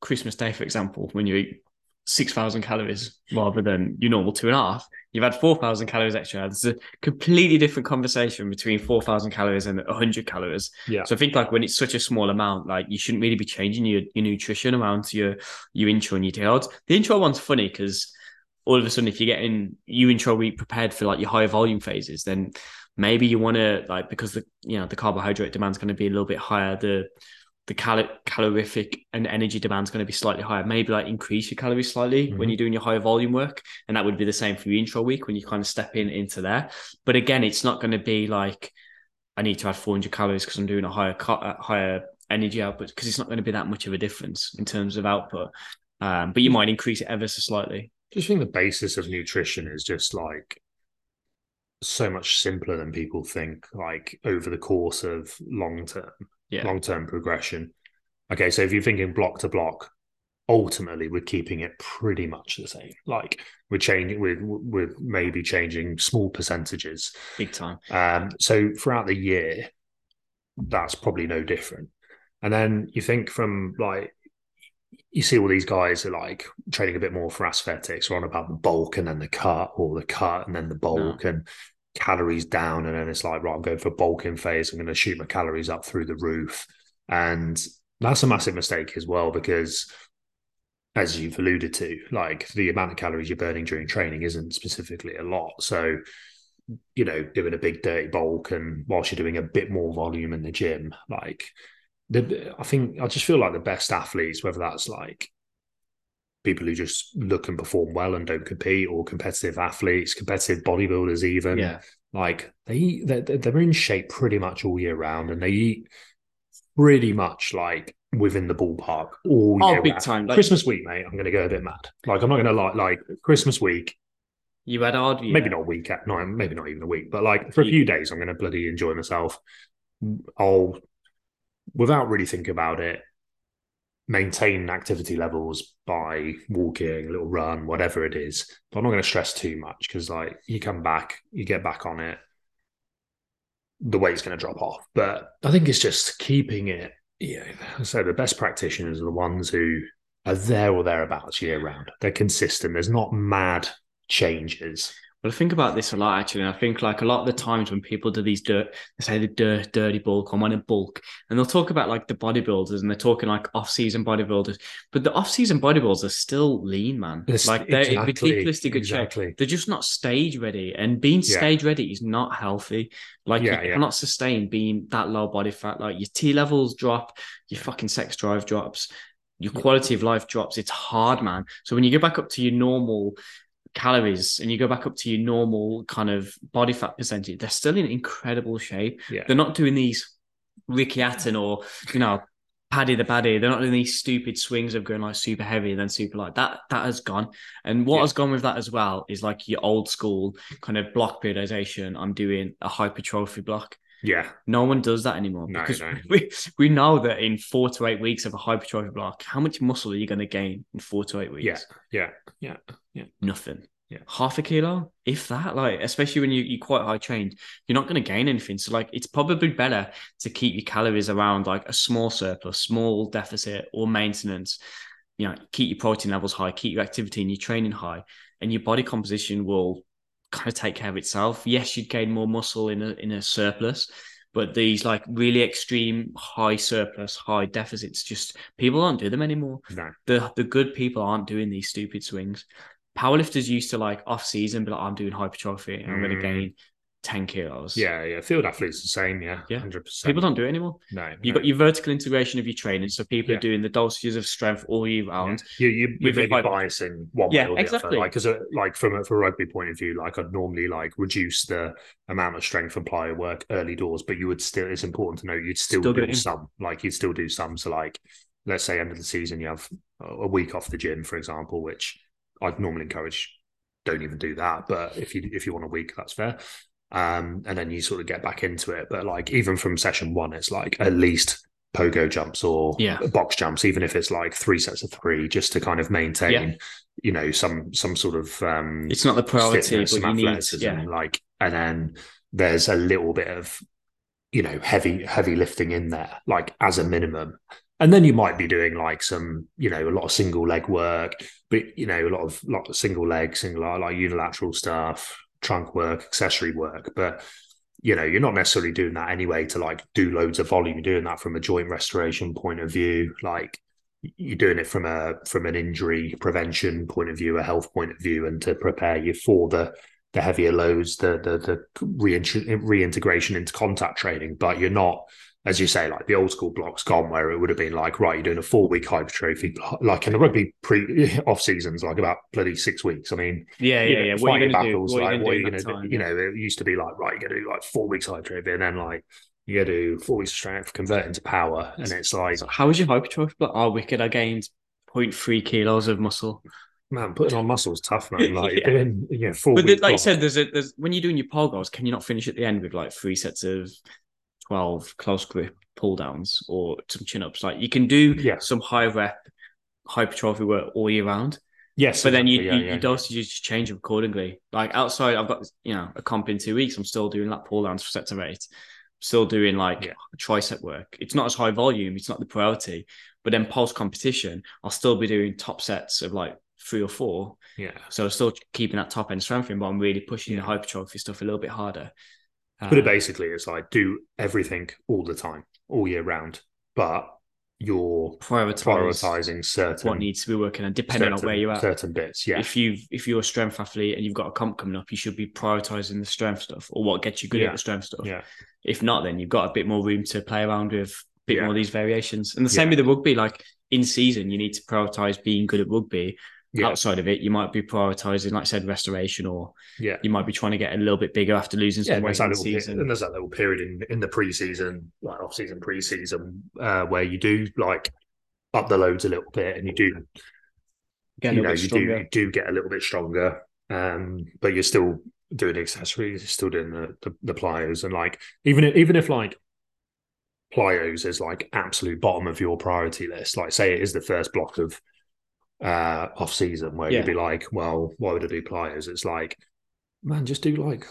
Christmas Day, for example, when you eat 6,000 calories rather than your normal two and a half, you've had 4,000 calories extra. There's a completely different conversation between 4,000 calories and 100 calories. Yeah. So I think like when it's such a small amount, like you shouldn't really be changing your, your nutrition around to your, your intro and your deloads. The intro one's funny because all of a sudden, if you're getting you intro week prepared for like your higher volume phases, then maybe you want to like because the you know the carbohydrate demand's going to be a little bit higher. The the cal- calorific and energy demand is going to be slightly higher. Maybe like increase your calories slightly when Mhm. you're doing your higher volume work, and that would be the same for your intro week when you kind of step in into there. But again, it's not going to be like I need to add 400 calories because I'm doing a higher co- higher energy output because it's not going to be that much of a difference in terms of output. Um, but you might increase it ever so slightly. Do you think the basis of nutrition is just like so much simpler than people think like over the course of long term Yeah. long term progression. Okay so if you're thinking block to block ultimately we're keeping it pretty much the same. Like we're changing we're, we're maybe changing small percentages. Big time. um so throughout the year that's probably no different. And then you think from like you see all these guys are like training a bit more for aesthetics, or on about the bulk and then the cut, or the cut and then the bulk, and calories down, and then it's like, right, I'm going for a bulking phase. I'm going to shoot my calories up through the roof, and that's a massive mistake as well because, as you've alluded to, like the amount of calories you're burning during training isn't specifically a lot. So, you know, doing a big dirty bulk, and whilst you're doing a bit more volume in the gym, like the, I think I just feel like the best athletes, whether that's like people who just look and perform well and don't compete, or competitive athletes, competitive bodybuilders, even Yeah. like they eat, they're, they're in shape pretty much all year round, and they eat pretty much like within the ballpark all Oh, year big round. time. Like Christmas week, mate, I'm going to go a bit mad. Like I'm not going to lie. Like Christmas week, you had hard. maybe not a week, no, maybe not even a week, but like for a few days, I'm going to bloody enjoy myself. I'll, without really thinking about it, maintain activity levels by walking, a little run, whatever it is. But I'm not going to stress too much because, like, you come back, you get back on it, the weight's going to drop off. But I think it's just keeping it. Yeah, so the best practitioners are the ones who are there or thereabouts year round. They're consistent. There's not mad changes. Well, I think about this a lot actually. And I think like a lot of the times when people do these dirt, they say the dirt, dirty bulk, I want to bulk, and they'll talk about like the bodybuilders and they're talking like off-season bodybuilders, but the off-season bodybuilders are still lean, man. It's- like they're exactly, ridiculously good shape. They're just not stage ready, and being Yeah. stage ready is not healthy. Like Yeah, you yeah. cannot sustain being that low body fat. Like your T levels drop, your fucking sex drive drops, your quality of life drops. It's hard, man. So when you get back up to your normal calories and you go back up to your normal kind of body fat percentage, they're still in incredible shape. Yeah. They're not doing these Ricky Hatton or, you know, Paddy the Baddy. They're not doing these stupid swings of going like super heavy and then super light. That that has gone. And what Yeah. has gone with that as well is like your old school kind of block periodization. I'm doing a hypertrophy block. Yeah. No one does that anymore No, because no. we, we know that in four to eight weeks of a hypertrophy block, how much muscle are you going to gain in four to eight weeks? Yeah. Yeah. Yeah. Yeah. Nothing. Yeah. Half a kilo, if that, like, especially when you, you're quite high trained, you're not going to gain anything. So, like, it's probably better to keep your calories around like a small surplus, small deficit, or maintenance. You know, keep your protein levels high, keep your activity and your training high, and your body composition will kind of take care of itself. Yes, you'd gain more muscle in a in a surplus, but these like really extreme high surplus, high deficits, just people don't do them anymore No. the the good people aren't doing these stupid swings. Powerlifters used to like off season, but like, I'm doing hypertrophy and I'm going to Mm. gain 10 kilos. Yeah. Yeah. Field athletes the same. Yeah. Yeah. 100%. People don't do it anymore. No. You've no. got your vertical integration of your training. So people Yeah. are doing the dosages of strength all year round. You, you, you're maybe biasing one Yeah, way or the exactly. other. Like, because uh, like from a, from a rugby point of view, like I'd normally like reduce the amount of strength and plyo work early doors, but you would still. It's important to know you'd still, Still do do some. Like you'd still do some. So like, let's say end of the season, you have a week off the gym, for example, which I'd normally encourage. Don't even do that. But if you if you want a week, that's fair. Um, and then you sort of get back into it. But like even from session one, it's like at least pogo jumps or Yeah. box jumps, even if it's like three sets of three, just to kind of maintain, Yeah. you know, some some sort of um It's not the priority, but you need, yeah. like and then there's a little bit of you know heavy heavy lifting in there, like as a minimum. And then you might be doing like some, you know, a lot of single leg work, but you know, a lot of lot of single leg, single like unilateral stuff, trunk work, accessory work. But you know, you're not necessarily doing that anyway to like do loads of volume. You're doing that from a joint restoration point of view. Like you're doing it from a from an injury prevention point of view, a health point of view, and to prepare you for the the heavier loads, the the the reintegration into contact training. But you're not, as you say, like the old school blocks gone, where it would have been like, right, you're doing a four week hypertrophy, block. like in the rugby pre off seasons, like about bloody six weeks. I mean, Yeah, yeah, know, yeah. What are you fighting to battles, What like, what are you going in to do? You know, it used to be like, right, you're going to do like four weeks hypertrophy, and then like you to do four weeks of strength, convert into power, and it's like, So how was your hypertrophy? block? Oh, wicked. I gained 0.3 kilos of muscle. man, putting on muscle is tough, man. Like Yeah. doing, you know, four But week like you said, there's a there's when you're doing your pole goals, can you not finish at the end with like three sets of twelve close grip pull downs or some chin ups? Like you can do Yeah. some high rep hypertrophy work all year round, yes, but then you, exactly, yeah, you yeah, your dosages just change accordingly. Like outside, I've got you know a comp in two weeks. I'm still doing lat pull downs for sets of eight. Still doing like Yeah. tricep work. It's not as high volume. It's not the priority. But then post competition, I'll still be doing top sets of like three or four. yeah. So I'm still keeping that top end strength in, but I'm really pushing the hypertrophy stuff a little bit harder. But it Uh, basically is like do everything all the time, all year round, but you're prioritizing certain what needs to be working on, depending on where you're at. certain bits. Yeah, If you if you're a strength athlete and you've got a comp coming up, you should be prioritizing the strength stuff or what gets you good Yeah. at the strength stuff. yeah, If not, then you've got a bit more room to play around with, a bit Yeah. more of these variations. And the same Yeah. with the rugby. Like in season, you need to prioritize being good at rugby. Yeah, Outside of it, you might be prioritizing, like I said, restoration, or yeah. you might be trying to get a little bit bigger after losing Yeah, weight there's, that in little pe- and there's that little period in, in the preseason, like off season, preseason, uh, where you do like up the loads a little bit, and you do Get a you know you do you do get a little bit stronger, um, but you're still doing accessories, you're still doing the, the the plyos, and like even if, even if like plyos is like absolute bottom of your priority list, like say it is the first block of uh off season where Yeah. you'd be like, well, why would I do plyos? It's like, man, just do like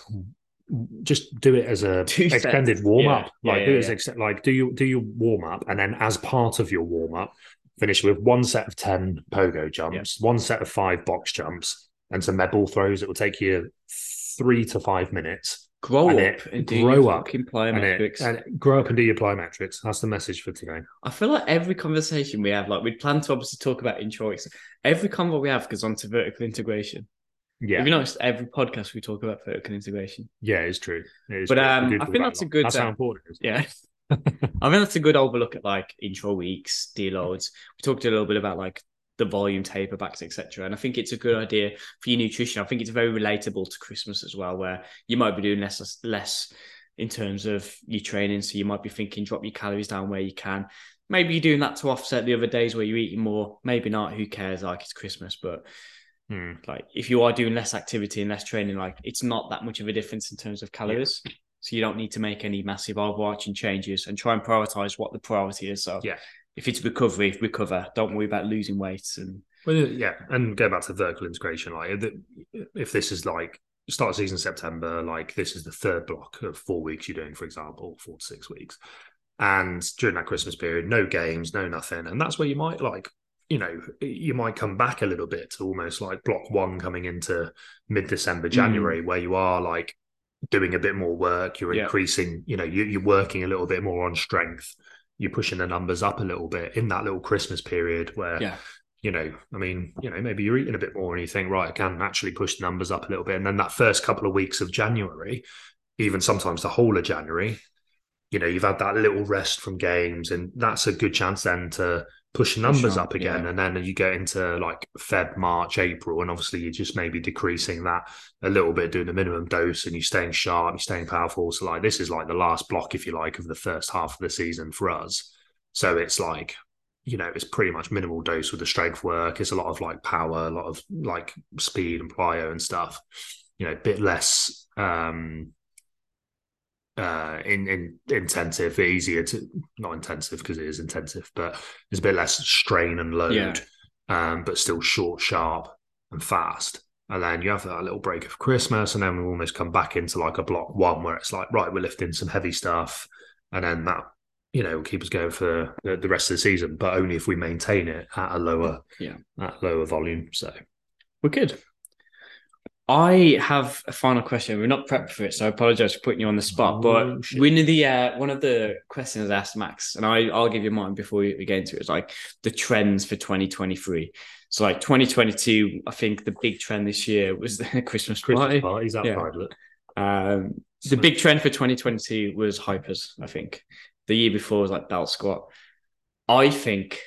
just do it as a Two sets. extended warm Yeah. up. Like Yeah, do yeah, it as ex- like do you do your warm up and then as part of your warm up, finish with one set of ten pogo jumps, one set of five box jumps, and some med ball throws. It will take you three to five minutes. Grow and up it- and do grow your up fucking And, it, and grow up and do your plyometrics. That's the message for today. I feel like every conversation we have, like we'd plan to obviously talk about introics. Every convo we have goes on to vertical integration. Yeah, Have you noticed every podcast we talk about vertical integration? yeah, it's true. It is But, true. Um, I think that's a good, That's how uh, important it is. Yeah. I think that's a good overlook at like intro weeks, deloads. We talked a little bit about like the volume taper backs, etc. And I think it's a good idea for your nutrition. I think it's very relatable to Christmas as well, where you might be doing less less in terms of your training. So you might be thinking drop your calories down where you can. Maybe you're doing that to offset the other days where you're eating more. Maybe not. Who cares? Like it's Christmas, but Hmm. like if you are doing less activity and less training, like it's not that much of a difference in terms of calories. So you don't need to make any massive overarching changes and try and prioritize what the priority is. So Yeah. If it's recovery, recover. Don't worry about losing weight and Well, yeah, and go back to vertical integration. Like, if this is like start of season September, like this is the third block of four weeks you're doing, for example, four to six weeks, and during that Christmas period, no games, no nothing, and that's where you might like, you know, you might come back a little bit to almost like block one coming into mid December, mm. January, where you are like doing a bit more work, you're Yeah. increasing, you know, you're working a little bit more on strength. You're pushing the numbers up a little bit in that little Christmas period where yeah, you know, I mean, you know, maybe you're eating a bit more and you think, right, I can actually push the numbers up a little bit. And then that first couple of weeks of January, even sometimes the whole of January, you know, you've had that little rest from games, and that's a good chance then to push numbers on, up again. yeah. And then you get into like Feb, March, April, and obviously you're just maybe decreasing that a little bit, doing the minimum dose, and you're staying sharp, you're staying powerful. So, like, this is like the last block, if you like, of the first half of the season for us. So it's like, you know, it's pretty much minimal dose with the strength work. It's a lot of like power, a lot of like speed and plyo and stuff. You know, a bit less um uh in, in intensive, easier to not intensive because it is intensive, but there's a bit less strain and load, Yeah. um, but still short, sharp, and fast. And then you have that little break of Christmas, and then we almost come back into like a block one where it's like, right, we're lifting some heavy stuff, and then that you know will keep us going for the, the rest of the season, but only if we maintain it at a lower, Yeah. at lower volume. So we're good. I have a final question. We're not prepped for it, so I apologize for putting you on the spot. But Oh, one of the uh, one of the questions I asked Max, and I, I'll give you mine before we, get into it, is like the trends for 2023. So like 2022, I think the big trend this year was the Christmas Christmas party. parties outside Yeah. Um, the big trend for 2022 was hypers, I think. The year before was like belt squat. I think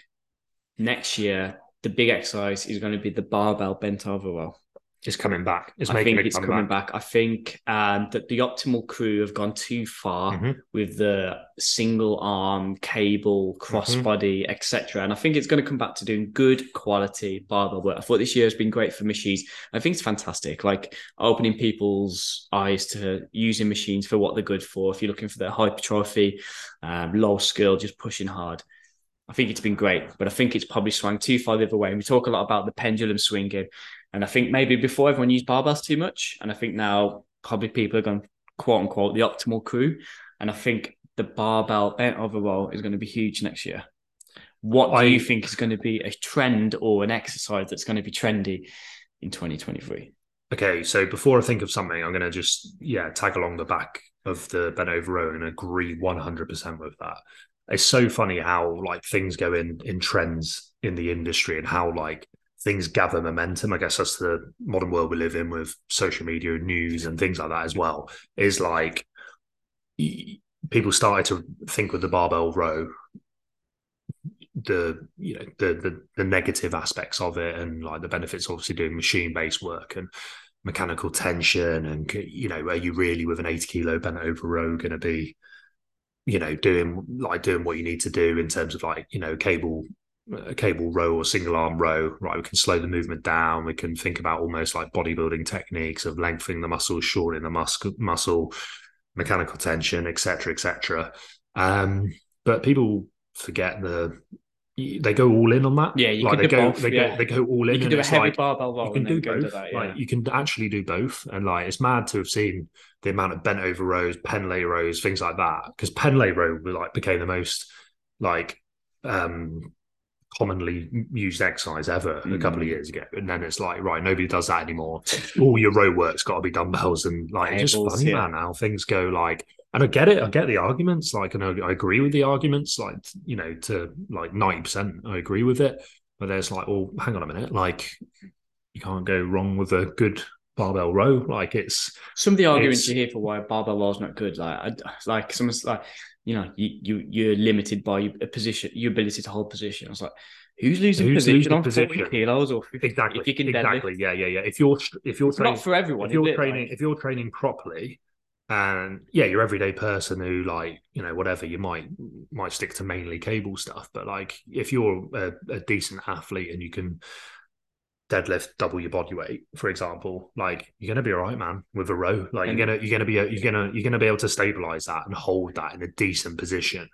next year the big exercise is going to be the barbell bent over row. It's coming back. It's I making think it's coming back. back. I think um, that the optimal crew have gone too far Mhm. with the single arm cable, crossbody, etc. And I think it's going to come back to doing good quality barbell work. I thought this year has been great for machines. I think it's fantastic, like opening people's eyes to using machines for what they're good for. If you're looking for their hypertrophy, um, low skill, just pushing hard. I think it's been great, but I think it's probably swung too far the other way. And we talk a lot about the pendulum swinging. And I think maybe before everyone used barbells too much. And I think now probably people are going quote unquote the optimal crew. And I think the barbell bent over row is going to be huge next year. What do I- you think is going to be a trend or an exercise that's going to be trendy in 2023? Okay, so before I think of something, I'm going to just yeah tag along the back of the bent over row and agree 100 percent with that. It's so funny how like things go in in trends in the industry and how like things gather momentum. I guess that's the modern world we live in with social media and news and things like that as well. Is like people started to think with the barbell row the you know the the the negative aspects of it and like the benefits obviously doing machine based work and mechanical tension and you know are you really with an 80 kilo bent over row going to be you know doing like doing what you need to do in terms of like you know cable a cable row or single arm row right we can slow the movement down we can think about almost like bodybuilding techniques of lengthening the muscle shortening the muscle muscle mechanical tension etc etc um but people forget the they go all in on that Yeah, you like can they do go both, they yeah. go they go all in You can do a heavy like, barbell row you can do both. that. Yeah. Like you can actually do both, and like it's mad to have seen the amount of bent over rows, Pendlay rows, things like that. Because Pendlay row like became the most like um commonly used exercise ever a couple of Mm. years ago, and then it's like right, nobody does that anymore. All your row work's got to be dumbbells, and like it's just funny, yeah. man. How things go like. And I get it. I get the arguments. Like, and I, I agree with the arguments. Like, you know, to like ninety percent, I agree with it. But there's like, well, hang on a minute. Like, you can't go wrong with a good barbell row. Like, it's Some of the arguments you hear for why barbell row is not good, like I, like someone's like you know, you, you you're limited by a position, your ability to hold position. I was like, who's losing Who's position losing on position? 40 kilos or 50, exactly if you can deadlift? exactly yeah yeah yeah if you're if you're It's training not for everyone. if you're training Like, if you're training properly and yeah your everyday person who like you know whatever you might might stick to mainly cable stuff but like if you're a, a decent athlete and you can deadlift double your body weight for example like you're gonna be all right man with a row like And- you're gonna you're gonna be you're gonna you're gonna be able to stabilize that and hold that in a decent position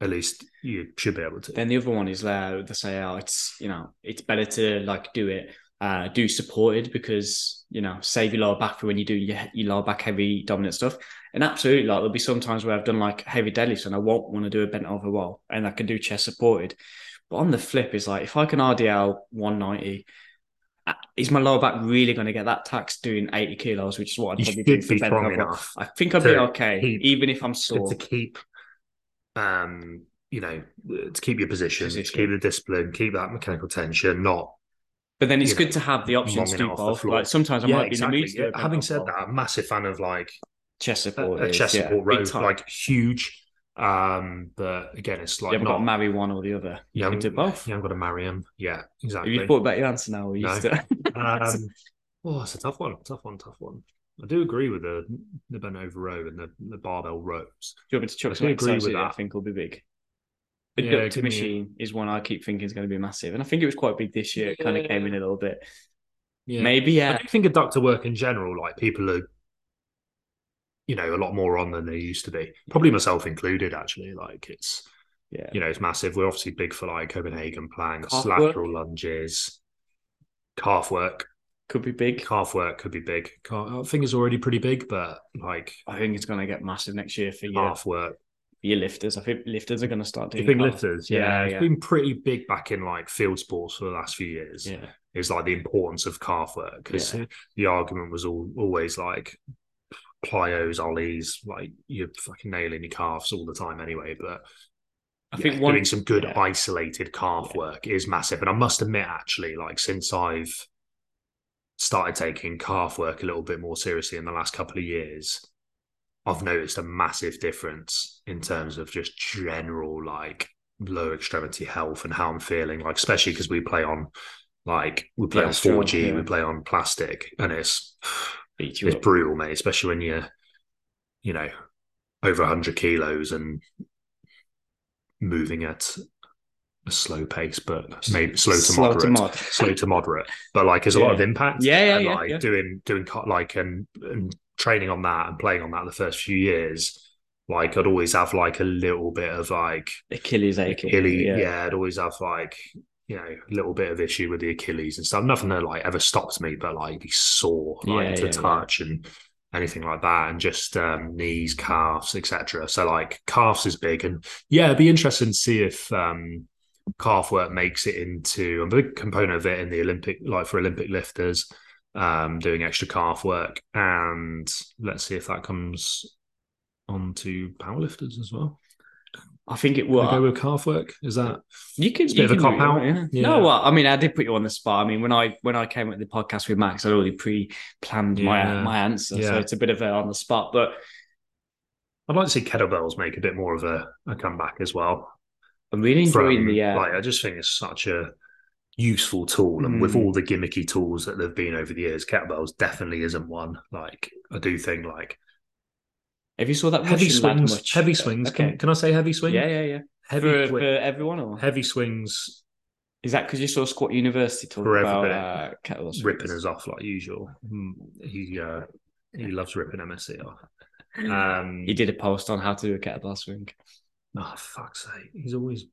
at least you should be able to then the other one is uh, they say, oh, it's you know, it's better to like do it, uh, do supported because you know, save your lower back for when you do your, your lower back heavy dominant stuff. And absolutely, like there'll be some times where I've done like heavy deadlifts and I won't want to do a bent over roll, and I can do chest supported. But on the flip, is like if I can RDL 190. Uh, Is my lower back really going to get that tax doing 80 kilos, which is what I'd probably do for be strong enough I think I'd be okay, keep- even if I'm sore. to keep um you know to keep your position, to keep the discipline keep that mechanical tension not But then it's good know, to have the option to do off both. Like sometimes I yeah might be exactly in the mood Yeah, having said that I'm a massive fan of like chest a, support, a is, chest yeah, support row like huge um but again it's like you haven't got to marry one or the other. You you can do both. you haven't got to marry him yeah exactly. Have you thought about your answer now? Or you No. still... um oh it's a tough one tough one tough one I do agree with the the bent over row and the, the barbell rows Do you want me to chuck I some agree with that I think will be big? Yeah, give me- machine is one I keep thinking is going to be massive, and I think it was quite big this year. It kind of came in a little bit. yeah Maybe yeah. I do think adductor work in general, like people are, you know, a lot more on than they used to be. Probably myself included, actually. Like it's, Yeah. you know, it's massive. We're obviously big for like Copenhagen planks, Calf lateral lunges, calf work. Could be big. Calf work could be big. I think it's already pretty big, but like I think it's going to get massive next year for your, calf work. your lifters. I think lifters are going to start doing big lifters, yeah, Yeah, it's yeah. been pretty big back in like field sports for the last few years. Yeah. is like the importance of calf work because the argument was all, always like plyos, ollies, like you're fucking nailing your calves all the time anyway. But I yeah, think one doing some good yeah. isolated calf Yeah. work is massive. And I must admit, actually, like since I've started taking calf work a little bit more seriously in the last couple of years, I've noticed a massive difference in terms of just general like lower extremity health and how I'm feeling. Like especially because we play on like we play on 4G, yeah. we play on plastic, and it's beat you it's up. brutal, mate. Especially when you're, you know, over 100 kilos and moving at a slow pace, but maybe slow to Slow moderate. to mod. slow to moderate, but like there's a lot of impact. Yeah, yeah, and, yeah, like yeah. doing doing like and and training on that and playing on that the first few years. Like I'd always have like a little bit of like Achilles aching. Achilles. yeah. Yeah. I'd always have like you know a little bit of issue with the Achilles and stuff. Nothing that like ever stopped me, but like be sore like Yeah, to yeah, yeah. touch and anything like that, and just um, knees, calves, etc. So like calves is big, and yeah, it'd be interesting to see if um, calf work makes it into a big component of it in the Olympic, like for Olympic lifters. Um, doing extra calf work, and let's see if that comes onto powerlifters as well. I think it Will go with calf work? Is that You can, It's a you bit of a can cop-out. yeah. Yeah. No, well, I mean, I did put you on the spot. I mean, when I when I came at the podcast with Max, I'd already pre-planned my Yeah. my answer, so it's a bit of a on the spot. But I'd like to see kettlebells make a bit more of a, a comeback as well. I'm really enjoying From, the uh, like I just think it's such a useful tool, and with Mm. all the gimmicky tools that there've been over the years, kettlebells definitely isn't one. Like I do think like Have you saw that heavy swings, much? heavy swings. Okay. Can, can I say heavy swings? yeah, yeah, yeah. heavy For, for everyone, or heavy swings is that because you saw Squat University talk For about uh, kettle ripping us off like usual. Mm, He uh, he loves ripping MSC off. Um, He did a post on how to do a kettlebell swing. Oh fuck's sake! He's always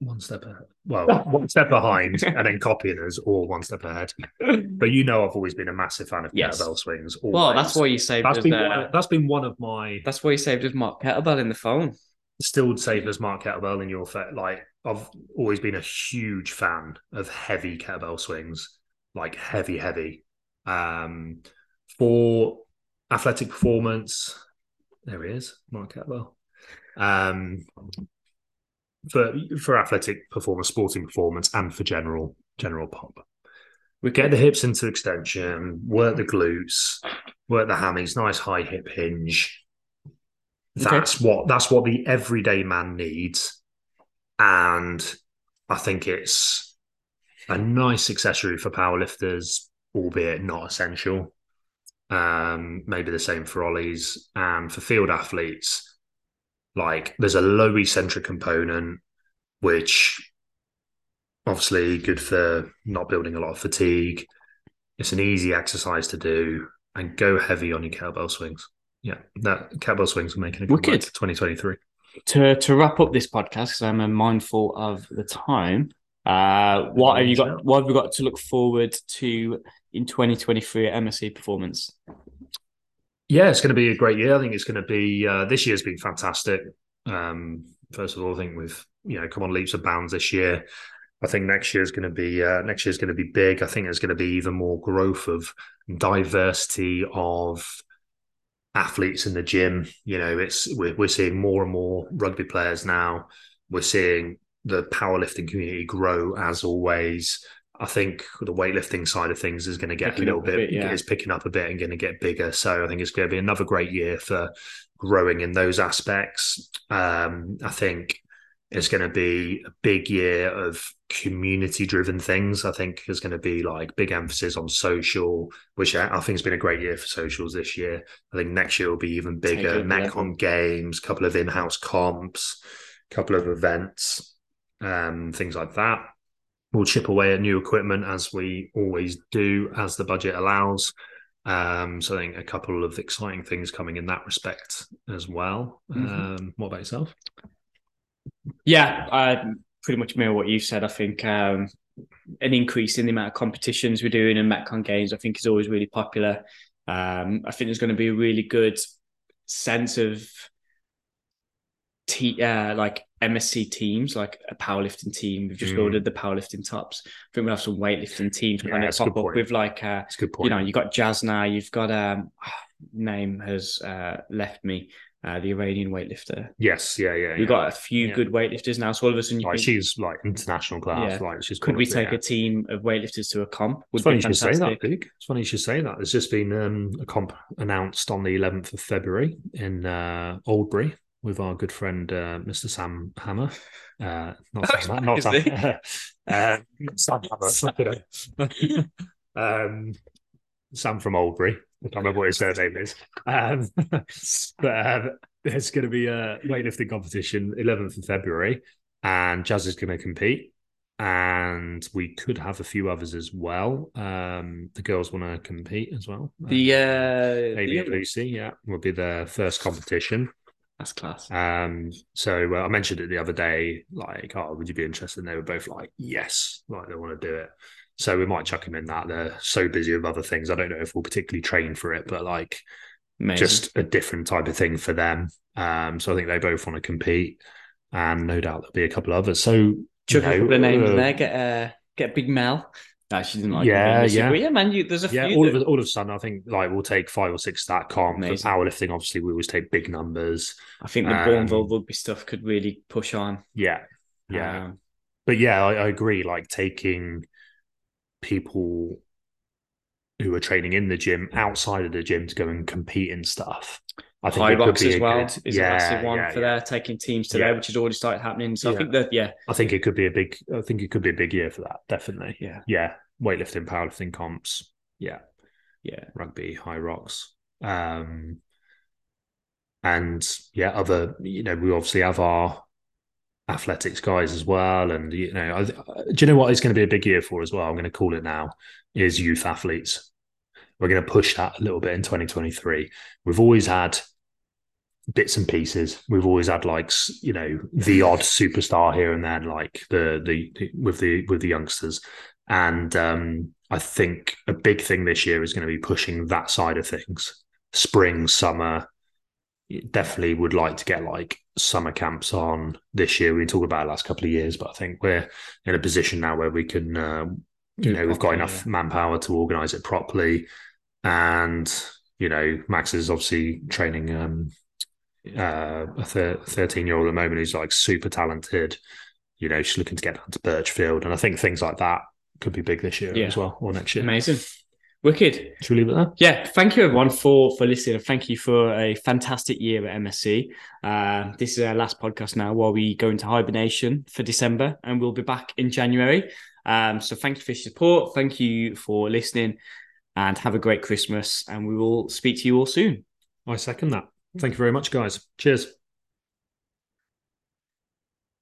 one step ahead. Well, one step behind, and then copying us, or one step ahead. But you know, I've always been a massive fan of Yes. kettlebell swings. Well, that's why you saved that's us been there. one of, that's been one of my That's why you saved us Mark Kettlebell in the phone. still saved as Mark kettlebell in your fa- like. I've always been a huge fan of heavy kettlebell swings, like heavy, heavy. Um, for athletic performance, there he is, Mark Kettlebell. Um, for for athletic performance, sporting performance, and for general general pop. We get the hips into extension, work the glutes, work the hammies, nice high hip hinge. That's okay. what that's what the everyday man needs, and I think it's a nice accessory for powerlifters, albeit not essential. Um, maybe the same for ollies and for field athletes. Like there's a low eccentric component, which obviously good for not building a lot of fatigue. It's an easy exercise to do, and go heavy on your kettlebell swings. Yeah, that kettlebell swings are making a good 2023. To to wrap up this podcast, because I'm mindful of the time. Uh, what have you got? What have we got to look forward to in 2023 at MSC Performance? Yeah, it's going to be a great year. I think it's going to be. Uh, this year's been fantastic. Um, first of all, I think we've you know come on leaps and bounds this year. I think next year is going to be uh, next year is going to be big. I think there's going to be even more growth of diversity of athletes in the gym. You know, it's we're, we're seeing more and more rugby players now. We're seeing the powerlifting community grow as always. I think the weightlifting side of things is going to get picking a little bit, bit yeah. is picking up a bit and going to get bigger. So I think it's going to be another great year for growing in those aspects. Um, I think it's going to be a big year of community driven things. I think there's going to be like big emphasis on social, which I, I think has been a great year for socials this year. I think next year will be even bigger. Metcon games, couple of in house comps, couple of events, um, things like that. We'll chip away at new equipment as we always do, as the budget allows. Um, so I think a couple of exciting things coming in that respect as well. Mm-hmm. Um, what about yourself? Yeah, I pretty much mirror what you said. I think um, an increase in the amount of competitions we're doing in Metcon games, I think, is always really popular. Um, I think there's going to be a really good sense of te- uh, like MSC teams, like a powerlifting team. We've just mm. ordered the powerlifting tops. I think we'll have some weightlifting teams yeah, kind of pop up point. with like, uh, you know, you've got Jazz now. You've got um, name has uh, left me uh, the Iranian weightlifter. Yes, yeah, yeah. We've yeah. got a few yeah. good weightlifters now. So all of a sudden, like, think, she's like international class. Yeah. Like she's could we take a team of weightlifters to a comp? Would it's funny you should say that, Big. It's funny you should say that. There's just been um, a comp announced on the 11th of February in uh, Oldbury with our good friend uh, Mr. Sam Hammer. Uh, not Sam, not Sam. uh, Sam Hammer. um, Sam from Oldbury. I can't remember what his surname is. Um, but um, there's going to be a weightlifting competition 11th of February, and Jazz is going to compete. And we could have a few others as well. Um, the girls want to compete as well. The uh, Amy and Lucy, yeah, will be their first competition. That's class. Um, so uh, I mentioned it the other day, like, oh, would you be interested? And they were both like, yes, like they want to do it. So we might chuck him in that. They're so busy with other things. I don't know if we'll particularly train for it, but like Amazing. just a different type of thing for them. Um, so I think they both want to compete, and no doubt there'll be a couple others. So chuck know, a couple of names uh, there. Get uh, get Big Mel. No, she didn't like yeah, it. Yeah, yeah, man. You, there's a yeah, few. all that... of all of a sudden, I think like we'll take five or six that comp. For powerlifting, obviously, we always take big numbers. I think the um, Bournville rugby stuff could really push on. Yeah, yeah, um, but yeah, I, I agree. Like taking people who are training in the gym outside of the gym to go and compete in stuff. I think as well good, is yeah, a massive one yeah, for yeah. there, taking teams to there, which has already started happening. So I think that yeah, I think it could be a big. I think it could be a big year for that. Definitely. Yeah. Yeah. Weightlifting, powerlifting comps. Yeah. Yeah. Rugby, Hyrox. Um, and yeah, other. You know, we obviously have our athletics guys as well. And you know, I, do you know what is going to be a big year for as well? I'm going to call it now is youth athletes. We're going to push that a little bit in 2023. We've always had bits and pieces. We've always had like you know the odd superstar here and there, like the the, the with the with the youngsters. And um, I think a big thing this year is going to be pushing that side of things. Spring, summer, definitely would like to get like summer camps on this year. We talked about it last couple of years, but I think we're in a position now where we can, uh, you know, we've got enough manpower to organize it properly. And, you know, Max is obviously training um, uh, a 13 year old at the moment who's like super talented. You know, she's looking to get down to Birchfield. And I think things like that could be big this year yeah. as well or next year. Amazing. Wicked. Should we leave it there? Yeah. Thank you everyone for for listening. Thank you for a fantastic year at MSC. Uh, this is our last podcast now while we go into hibernation for December, and we'll be back in January. Um, so thank you for your support. Thank you for listening, and have a great Christmas. And we will speak to you all soon. I second that. Thank you very much, guys. Cheers.